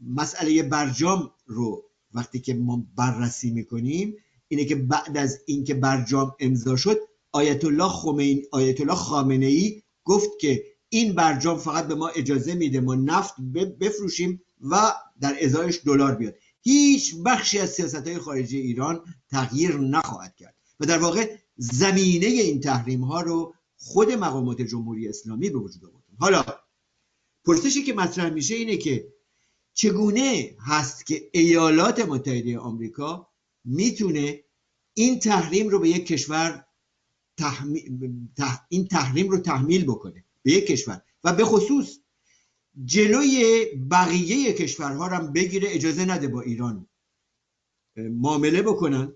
مسئله برجام رو وقتی که ما بررسی می‌کنیم اینه که بعد از اینکه برجام امضا شد آیت الله خمینی آیت الله خامنه ای گفت که این برجام فقط به ما اجازه میده ما نفت بفروشیم و در ازایش دلار بیاد. هیچ بخشی از سیاست های خارجی ایران تغییر نخواهد کرد. و در واقع زمینه این تحریم ها رو خود مقامات جمهوری اسلامی به وجود آورد. حالا پرسشی که مطرح میشه اینه که چگونه هست که ایالات متحده آمریکا می‌تونه این تحریم رو به یک کشور این تحریم رو تحمیل بکنه به یک کشور و به خصوص جلوی بقیه کشورها رو هم بگیره اجازه نده با ایران معامله بکنن.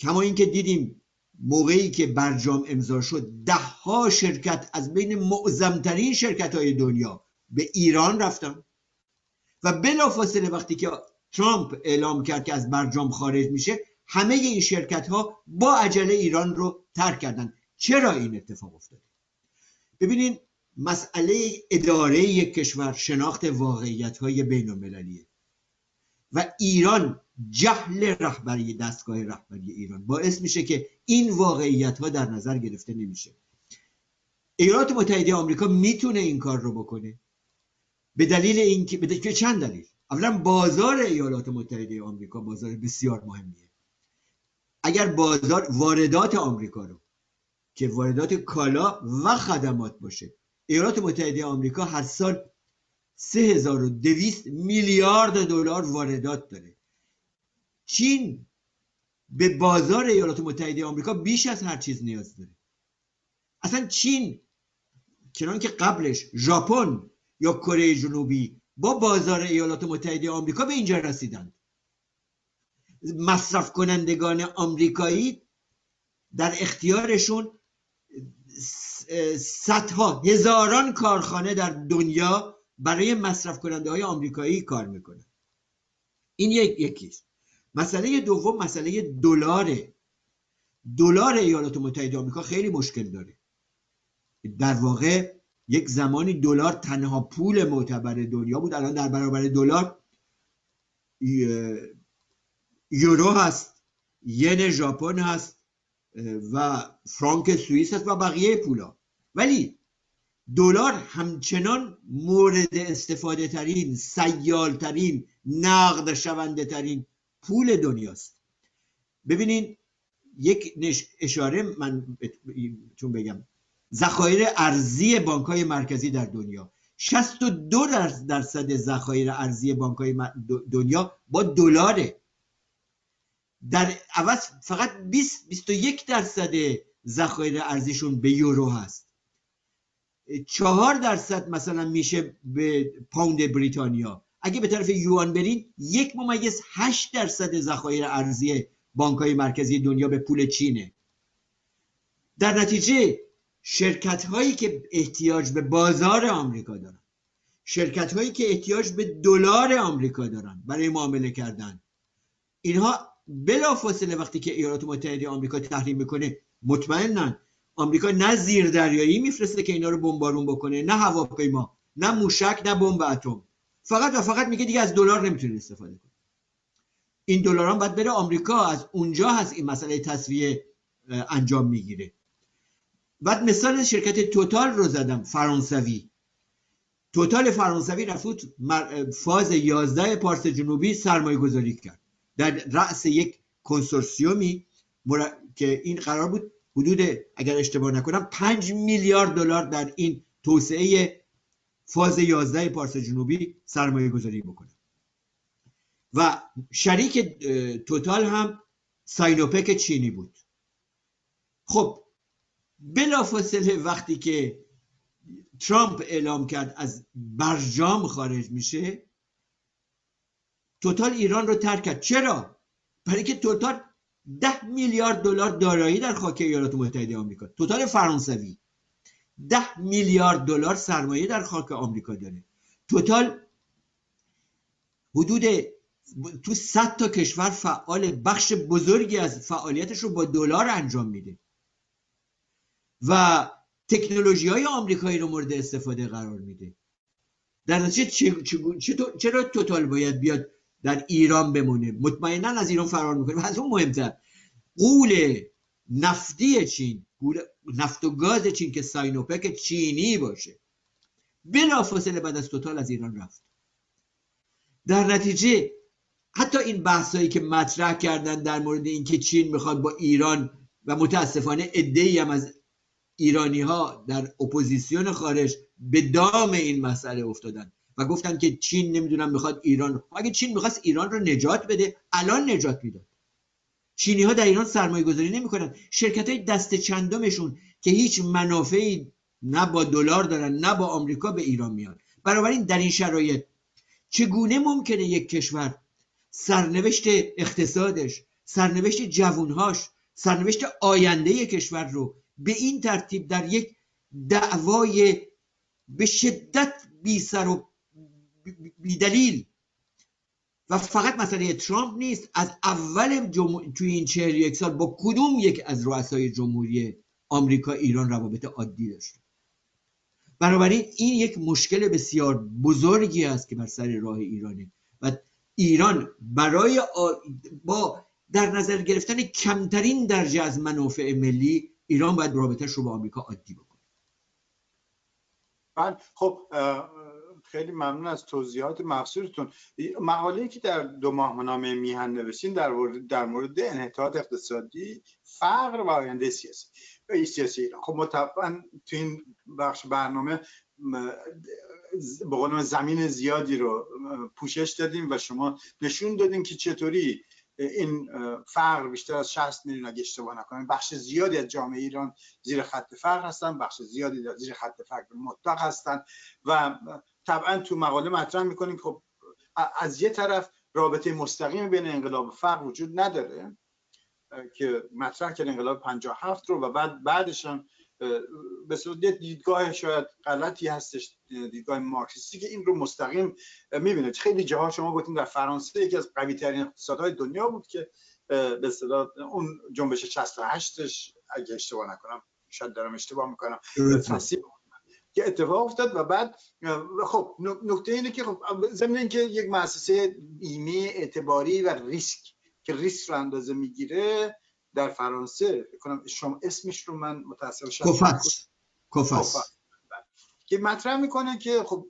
کما اینکه دیدیم موقعی که برجام امضا شد ده ها شرکت از بین معظمترین شرکت های دنیا به ایران رفتن. و بلافاصله وقتی که ترامپ اعلام کرد که از برجام خارج میشه همه این شرکت ها با عجله ایران رو ترک کردن. چرا این اتفاق افتاده ببینین مسئله اداره یک کشور شناخت واقعیت های بین و ایران جهل رهبری دستگاه رهبری ایران. باعث میشه که این واقعیت ها در نظر گرفته نمیشه. ایالات متحده آمریکا می‌تونه این کار رو بکنه. به دلیل اینکه به چند دلیل؟ اولا بازار ایالات متحده آمریکا بازار بسیار مهمیه. اگر بازار واردات آمریکا رو که واردات کالا و خدمات باشه ایالات متحده آمریکا هر سال 3200 میلیارد دلار واردات داره. چین به بازار ایالات متحده آمریکا بیش از هر چیز نیاز داره. اصلا چین چنان که قبلش ژاپن یا کره جنوبی با بازار ایالات متحده آمریکا به اینجا رسیدند. مصرف کنندگان آمریکایی در اختیارشون صدها هزاران کارخانه در دنیا برای مصرف کننده های آمریکایی کار می‌کنه این یک یکیست. مسئله دوم مسئله دلاره. دلار ایالات متحده آمریکا خیلی مشکل داره. در واقع یک زمانی دلار تنها پول معتبر دنیا بود الان در برابر دلار یورو هست ین ژاپن هست و فرانک سوئیس هست و بقیه پولا. ولی دلار همچنان مورد استفاده ترین سیال ترین نقد شونده ترین پول دنیاست. ببینین یک اشاره من چون بگم ذخایر ارزی بانک های مرکزی در دنیا. 62 درصد ذخایر ارزی بانک های دنیا با دلاره. در عوض فقط 20 21 درصد ذخایر ارزیشون به یورو هست. چهار درصد مثلا میشه به پوند بریتانیا. اگه به طرف یوان برین یک ممیز هشت درصد ذخایر ارزی بانک های مرکزی دنیا به پول چینه. در نتیجه شرکت هایی که احتیاج به بازار آمریکا دارن شرکت هایی که احتیاج به دلار آمریکا دارن برای معامله کردن اینها بلافاصله وقتی که ایالات متحده آمریکا تحریم می‌کنه مطمئنن آمریکا نه زیر دریایی میفرسته که اینا رو بمبارون بکنه نه هواپیما نه موشک نه بمب اتم. فقط و فقط میگه دیگه از دلار نمی‌تونید استفاده کنید این دلاران باید بره آمریکا از اونجا هست این مسئله تصویه انجام می‌گیره. بعد مثال شرکت توتال رو زدم فرانسوی. توتال فرانسوی رفت فاز 11 پارس جنوبی سرمایه گذاری کرد. در رأس یک کنسورسیومی که این قرار بود حدود اگر اشتباه نکنم 5 میلیارد دلار در این توسعه فاز 11 پارس جنوبی سرمایه گذاری بکنه. و شریک توتال هم ساینوپک چینی بود. خب بلافاصله وقتی که ترامپ اعلام کرد از برجام خارج میشه توتال ایران رو ترک کرد. چرا؟ برای که توتال ده میلیارد دلار دارایی در خاک ایالات متحده آمریکا. توتال فرانسوی. ده میلیارد دلار سرمایه در خاک آمریکا داره. توتال حدود تو صد تا کشور فعال بخش بزرگی از فعالیتش رو با دلار انجام میده. و تکنولوژی های آمریکایی رو مورد استفاده قرار میده. در نتیجه چرا توتال باید بیاد در ایران بمونه؟ مطمئنا از ایران فرار می‌کنه. و از اون مهمتر قول نفتی چین. قول نفت و گاز چین که ساینوپک چینی باشه. بلافاصله بعد از توتال از ایران رفت. در نتیجه حتی این بحثایی که مطرح کردن در مورد اینکه چین می‌خواد با ایران و متاسفانه عده‌ای هم از ایرانی ها در اپوزیسیون خارج به دام این مسئله افتادن و گفتن که چین نمی‌دونم می‌خواد ایران اگه چین می‌خواست ایران رو نجات بده الان نجات می‌داد. چینی ها در ایران سرمایه گذاری نمی‌کنن. شرکت های دست چندمشون که هیچ منافعی نه با دلار دارن نه با آمریکا به ایران میان. بنابراین در این شرایط چگونه ممکنه یک کشور سرنوشت اقتصادش سرنوشت جوونهاش سرنوشت آینده کشور رو به این ترتیب در یک دعوای به شدت بی سر و بی دلیل و فقط مسئله ترامپ نیست. از اول جمع... توی این چهل یک سال با کدوم یک از رؤسای جمهوری آمریکا ایران روابط عادی داشت؟ بنابراین این یک مشکل بسیار بزرگی است که بر سر راه ایرانه. و ایران برای با در نظر گرفتن کمترین درجه از منافع ملی ایران باید رابطهش رو با آمریکا عادی بکنه. خب خیلی ممنون از توضیحات مقصودتون. مقاله که در دو ماه نامه میهن نوشتین در مورد در مورد انحطاط اقتصادی فقر و آینده سیاسی. سیاسی ایران. خب مطبعا تو این بخش برنامه به زمین زیادی رو پوشش دادیم و شما نشون دادیم که چطوری این فقر بیشتر از 60 میلیون اگه اشتباه نکنم بخش زیادی از جامعه ایران زیر خط فقر هستن بخش زیادی زیر خط فقر مطلق هستن و طبعا تو مقاله مطرح می‌کنیم خب از یه طرف رابطه مستقیم بین انقلاب و فقر وجود نداره که مطرح کرد انقلاب 57 رو و بعد بعدش هم به دیدگاه شاید غلطی هستش دیدگاه مارکسیستی که این رو مستقیم می‌بینه. خیلی جاها شما گفتیم در فرانسه یکی از قوی ترین اقتصادهای دنیا بود که به اصطلاح اون جنبش 68ش اگه اشتباه نکنم شاید دارم اشتباه می‌کنم که اتفاق افتاد و بعد خب نکته اینه که خب ضمن اینکه یک مؤسسه بیمه اعتباری و ریسک که ریسک رو اندازه می‌گیره در فرانسه کنم شما اسمش رو من متاسف شدم کوفاس کوفاس. که مطرح می‌کنه که خب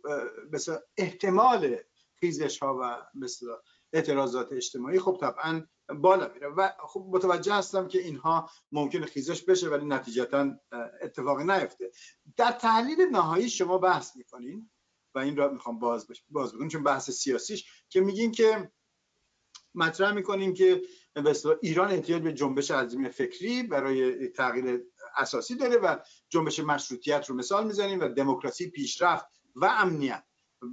مثلا احتمال خیزش ها و مثلا اعتراضات اجتماعی خب طبعا بالا میره. و خب متوجه هستم که اینها ممکن خیزش بشه ولی نتیجتا اتفاقی نیفته. در تحلیل نهایی شما بحث می‌کنین و این را می‌خوام باز باز بکنم چون بحث سیاسیش که میگین که مطرح می‌کنیم که ایران احتیاج به جنبش عظیم فکری برای تغییر اساسی داره و جنبش مشروطیت رو مثال می‌زنیم و دموکراسی پیشرفت و امنیت.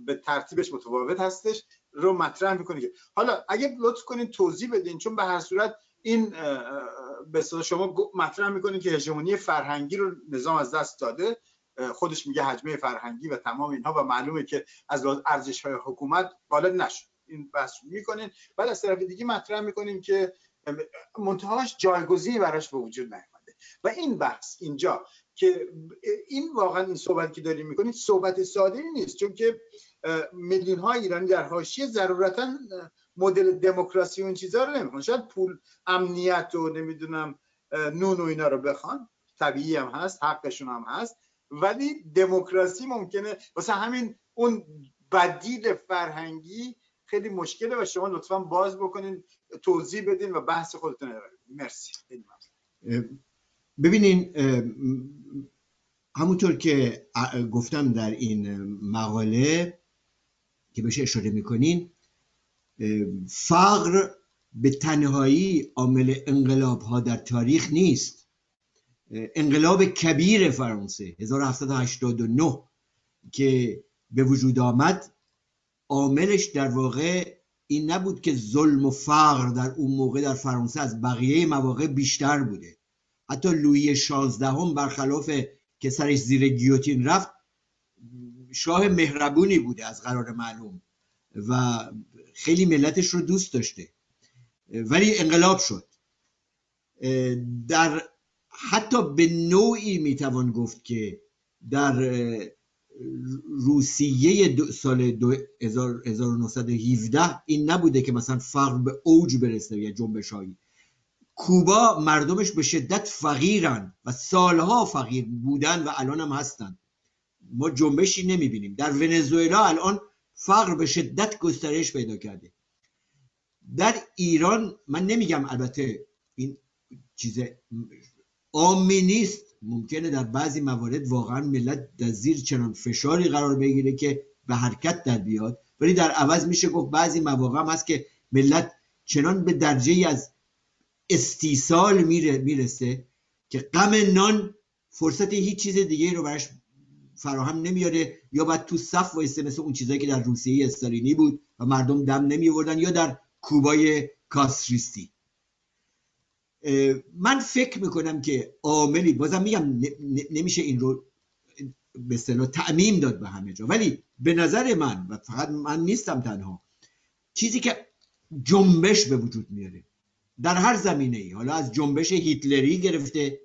به ترتیبش متفاوت هستش. رو مطرح می‌کنه که. حالا اگه لطف کنین توضیح بدین چون به هر صورت این به شما مطرح می‌کنین که هژمونی فرهنگی رو نظام از دست داده. خودش میگه حجمه فرهنگی و تمام اینها و معلومه که از ارزش های حکومت غالب نشد. این بحث می‌کنین. بعد از طرف دیگه مطرح می‌کنیم که منتهاش جایگزینی براش به وجود نیامده. و این بحث اینجا که این واقعا این صحبت که داریم می‌کنید صحبت ساده نیست. چون که میلیون های ایرانی در حاشیه ضرورتا مدل دموکراسی و این رو نمی‌خوان. شاید پول امنیت و نمی‌دونم نون و اینا رو بخوان. طبیعی هم هست حقشون هم هست. ولی دموکراسی ممکنه. واسه همین اون بدیل فرهنگی خیلی مشکله و شما لطفا باز بکنین توضیح بدین و بحث خودتون مرسی. ببینین همونطور که گفتم در این مقاله که بهش اشاره می‌کنین فقر به تنهایی عامل انقلاب ها در تاریخ نیست. انقلاب کبیر فرانسه 1789 که به وجود آمد عاملش در واقع این نبود که ظلم و فقر در اون موقع در فرانسه از بقیه مواقع بیشتر بوده. حتی لویی شانزدهم برخلاف که سرش زیر گیوتین رفت شاه مهربونی بوده از قرار معلوم و خیلی ملتش رو دوست داشته. ولی انقلاب شد. در حتی به نوعی می‌توان گفت که در روسیه دو سال دو 1917 این نبوده که مثلا فقر به اوج برسه یا جنبش هایی کوبا مردمش به شدت فقیرن و سالها فقیر بودن و الان هم هستن. ما جنبشی نمی‌بینیم. در ونزوئلا الان فقر به شدت گسترش پیدا کرده. در ایران من نمیگم البته این چیز عامی نیست. ممکنه در بعضی موارد واقعا ملت در زیر چنان فشاری قرار بگیره که به حرکت در بیاد. ولی در عوض میشه گفت بعضی مواقع هم هست که ملت چنان به درجه ای از استیصال می‌رسه که غم نان فرصت هیچ چیز دیگه رو براش فراهم نمیاره یا باید تو صف وایسته مثل اون چیزایی که در روسیه استالینی بود و مردم دم نمی یا در کوبای کاستریستی من فکر می‌کنم که عاملی بازم میگم نمیشه این رو به اصطلاح تعمیم داد به همه جا. ولی به نظر من و فقط من نیستم تنها چیزی که جنبش به وجود میاره در هر زمینه ای حالا از جنبش هیتلری گرفته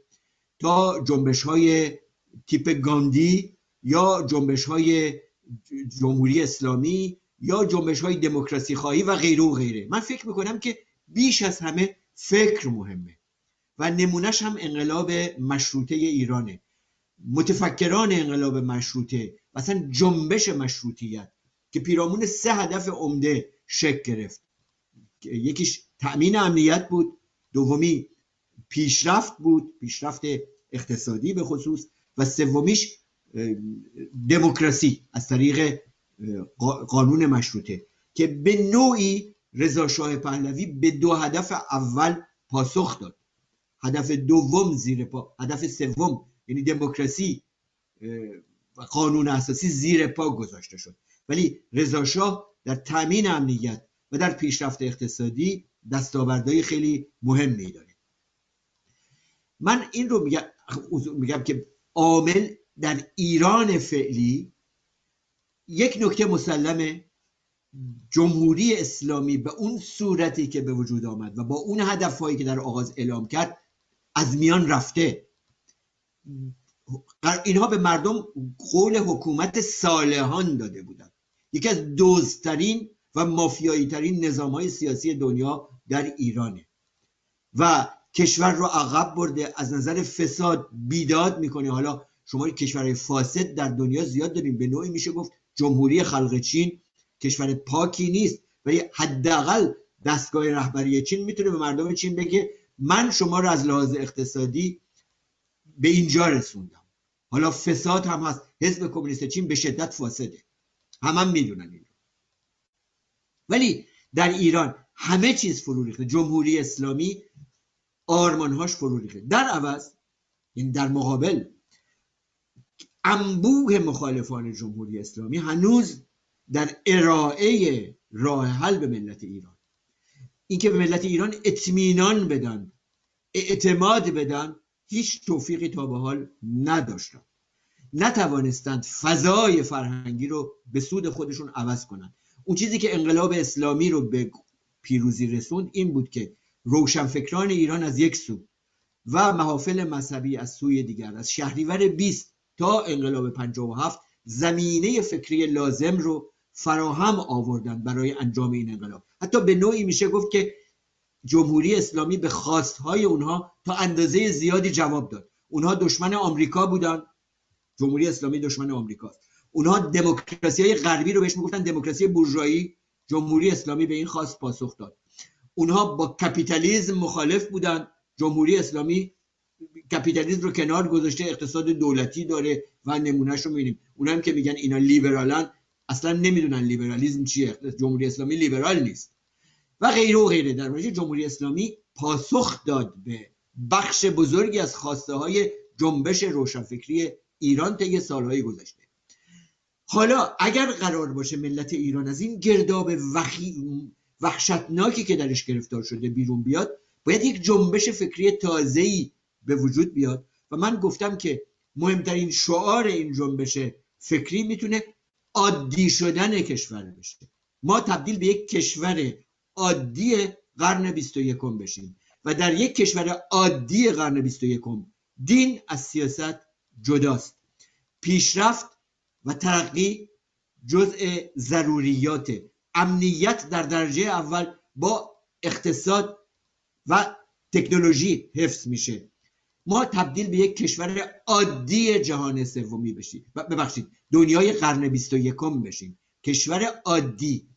تا جنبش های تیپ گاندی یا جنبش های جمهوری اسلامی یا جنبش های دموکراسی خواهی و غیره و غیره. من فکر می‌کنم که بیش از همه فکر مهمه و نمونهش هم انقلاب مشروطه ایرانه. متفکران انقلاب مشروطه مثلا جنبش مشروطیت که پیرامون سه هدف عمده شکل گرفت. یکیش تأمین امنیت بود دومی پیشرفت بود پیشرفت اقتصادی به خصوص و سومیش دموکراسی از طریق قانون مشروطه که به نوعی رضا شاه پهلوی به دو هدف اول پاسخ داد. هدف دوم زیر پا هدف سوم یعنی دموکراسی و قانون اساسی زیر پا گذاشته شد. ولی رضا شاه در تامین امنیت و در پیشرفت اقتصادی دستاوردهای خیلی مهمی داره. من این رو میگم, میگم که عامل در ایران فعلی یک نکته مسلمه جمهوری اسلامی به اون صورتی که به وجود آمد و با اون هدفهایی که در آغاز اعلام کرد از میان رفته. اینها به مردم قول حکومت صالحان داده بودند. یکی از دوزترین و مافیایی ترین نظام های سیاسی دنیا در ایرانه و کشور رو عقب برده از نظر فساد بیداد می‌کنه. حالا شما کشورهای فاسد در دنیا زیاد داریم. به نوعی میشه گفت جمهوری خلق چین کشور پاکی نیست ولی حداقل دستگاه رهبری چین می‌تونه به مردم چین بگه من شما رو از لحاظ اقتصادی به اینجا رسوندم. حالا فساد هم هست. حزب کمونیست چین به شدت فاسده. هم هم می‌دونن این ولی در ایران همه چیز فرو ریخته. جمهوری اسلامی آرمانهاش فرو ریخته. در عوض این یعنی در مقابل انبوه مخالفان جمهوری اسلامی هنوز در ارائه راه حل به ملت ایران. اینکه به ملت ایران اطمینان بدن اعتماد بدن هیچ توفیقی تا به حال نداشتن. نتوانستند فضای فرهنگی رو به سود خودشون عوض کنند اون چیزی که انقلاب اسلامی رو به پیروزی رسوند این بود که روشنفکران ایران از یک سو و محافل مذهبی از سوی دیگر از شهریور 20 تا انقلاب 57 زمینه فکری لازم رو فراهم آوردن برای انجام این انقلاب. حتی به نوعی میشه گفت که جمهوری اسلامی به خواستهای اونها تا اندازه زیادی جواب داد. اونها دشمن آمریکا بودن. جمهوری اسلامی دشمن آمریکاست. اونها دموکراسی های غربی رو بهش می‌گفتن دموکراسی بورژوایی. جمهوری اسلامی به این خواست پاسخ داد. اونها با کپیتالیزم مخالف بودن. جمهوری اسلامی کپیتالیسم رو کنار گذاشته اقتصاد دولتی داره و نمونهش رو می‌بینیم. اونم که میگن اینا لیبرالن اصلا نمی‌دونن لیبرالیزم چیه. جمهوری اسلامی لیبرال نیست. و غیره و غیره. در مورد جمهوری اسلامی پاسخ داد به بخش بزرگی از خواسته های جنبش روشنفکری ایران طی سالهای گذشته. حالا اگر قرار باشه ملت ایران از این گرداب وحشتناکی که درش گرفتار شده بیرون بیاد باید یک جنبش فکری تازه‌ای به وجود بیاد. و من گفتم که مهمترین شعار این جنبش فکری می‌تونه عادی شدن کشور بشه. ما تبدیل به یک کشور عادی قرن 21 بشیم و در یک کشور عادی قرن 21 دین از سیاست جداست. پیشرفت و ترقی جزء ضروریات. امنیت در درجه اول با اقتصاد و تکنولوژی حفظ میشه. ما تبدیل به یک کشور عادی جهان سومی بشیم. ببخشید دنیای قرن 21 بشیم. کشور عادی.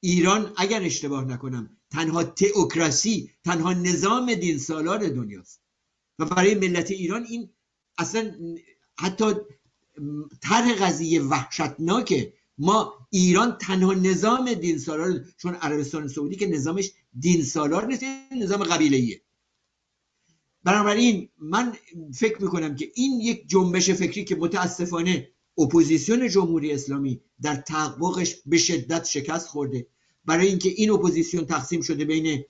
ایران اگر اشتباه نکنم تنها تئوکراسی تنها نظام دین سالار دنیاست. و برای ملت ایران این اصلا حتی طرح قضیه وحشتناکه. ما ایران تنها نظام دین سالار چون عربستان سعودی که نظامش دین سالار نیست نظام قبیله بنابراین من فکر می‌کنم که این یک جنبش فکری که متاسفانه اپوزیسیون جمهوری اسلامی در تحققش به شدت شکست خورده. برای اینکه این اپوزیسیون تقسیم شده بین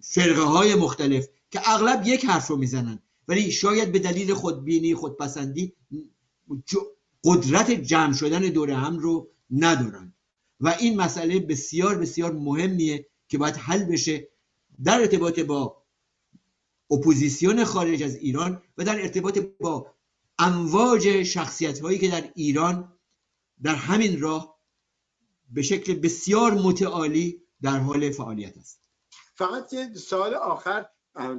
فرقه های مختلف که اغلب یک حرف رو می‌زنن. ولی شاید به دلیل خودبینی خودپسندی قدرت جمع شدن دور هم رو ندارن. و این مسئله بسیار بسیار مهمیه که باید حل بشه در ارتباط با اپوزیسیون خارج از ایران و در ارتباط با امواج شخصیت هایی که در ایران در همین راه به شکل بسیار متعالی در حال فعالیت است. فقط یه سال آخر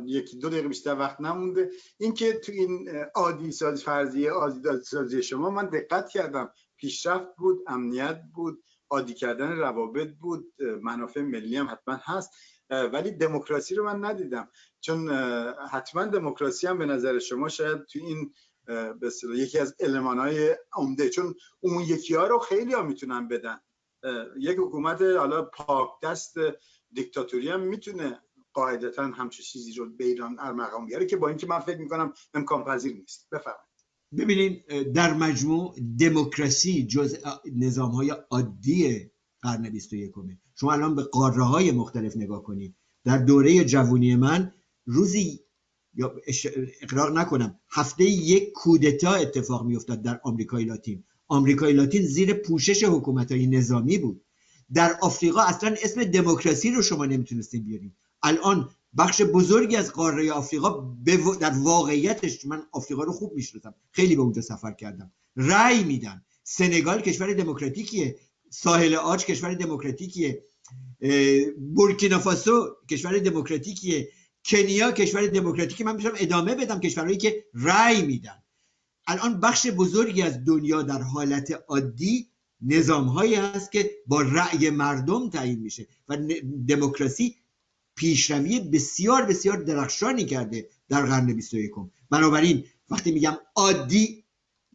یکی دو دقیقه بیشتر وقت نمونده. اینکه تو این عادی سازی فرضیه عادی سازی شما من دقت کردم پیشرفت بود امنیت بود عادی کردن روابط بود منافع ملی هم حتما هست ولی دموکراسی رو من ندیدم. چون حتما دموکراسی هم به نظر شما شاید تو این یکی از های عمده چون اون یکی ها رو خیلی ها می‌تونن بدن. یک حکومت حالا پاک دست دیکتاتوری هم می‌تونه قاعدتا همچه چیزی رو به ایران ارمغان بیاره که با اینکه من فکر می‌کنم امکان پذیر نیست. بفرمایید. ببینید در مجموع دموکراسی جز نظام های عادی قرن 21 شما الان به قاره های مختلف نگاه کنید. در دوره جوونی من روزی یا اقرار نکنم هفته یک کودتا اتفاق میافتاد در آمریکای لاتین. آمریکای لاتین زیر پوشش حکومت های نظامی بود. در آفریقا اصلا اسم دموکراسی رو شما نمی‌تونستین بیارین. الان بخش بزرگی از قاره آفریقا در واقعیتش من آفریقا رو خوب می‌شناسم. خیلی به اونجا سفر کردم. رأی میدن. سنگال کشور دموکراتیکیه. ساحل آج کشور دموکراتیکیه. بورکینافاسو کشور دموکراتیکیه. کنیا کشور دموکراتیکی من می‌تونم ادامه بدم کشورهایی که رأی میدن. الان بخش بزرگی از دنیا در حالت عادی نظام هایی هست که با رأی مردم تعیین میشه و دموکراسی پیشروی بسیار بسیار درخشانی کرده در قرن 21 بنابراین وقتی میگم عادی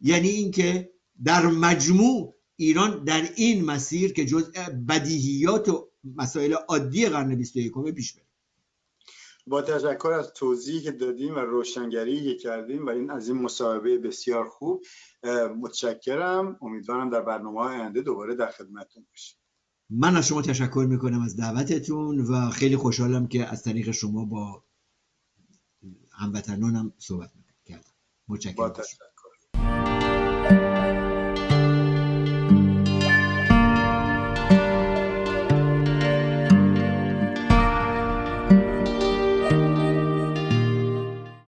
یعنی اینکه در مجموع ایران در این مسیر که جزء بدیهیات و مسائل عادی قرن 21 پیش بره. با تشکر از توضیحی که دادیم و روشنگری که کردیم و این از این مصاحبه بسیار خوب متشکرم. امیدوارم در برنامه آینده دوباره در خدمتتون باشیم. من از شما تشکر می‌کنم از دعوتتون و خیلی خوشحالم که از طریق شما با هموطنانم صحبت کردم متشکرم.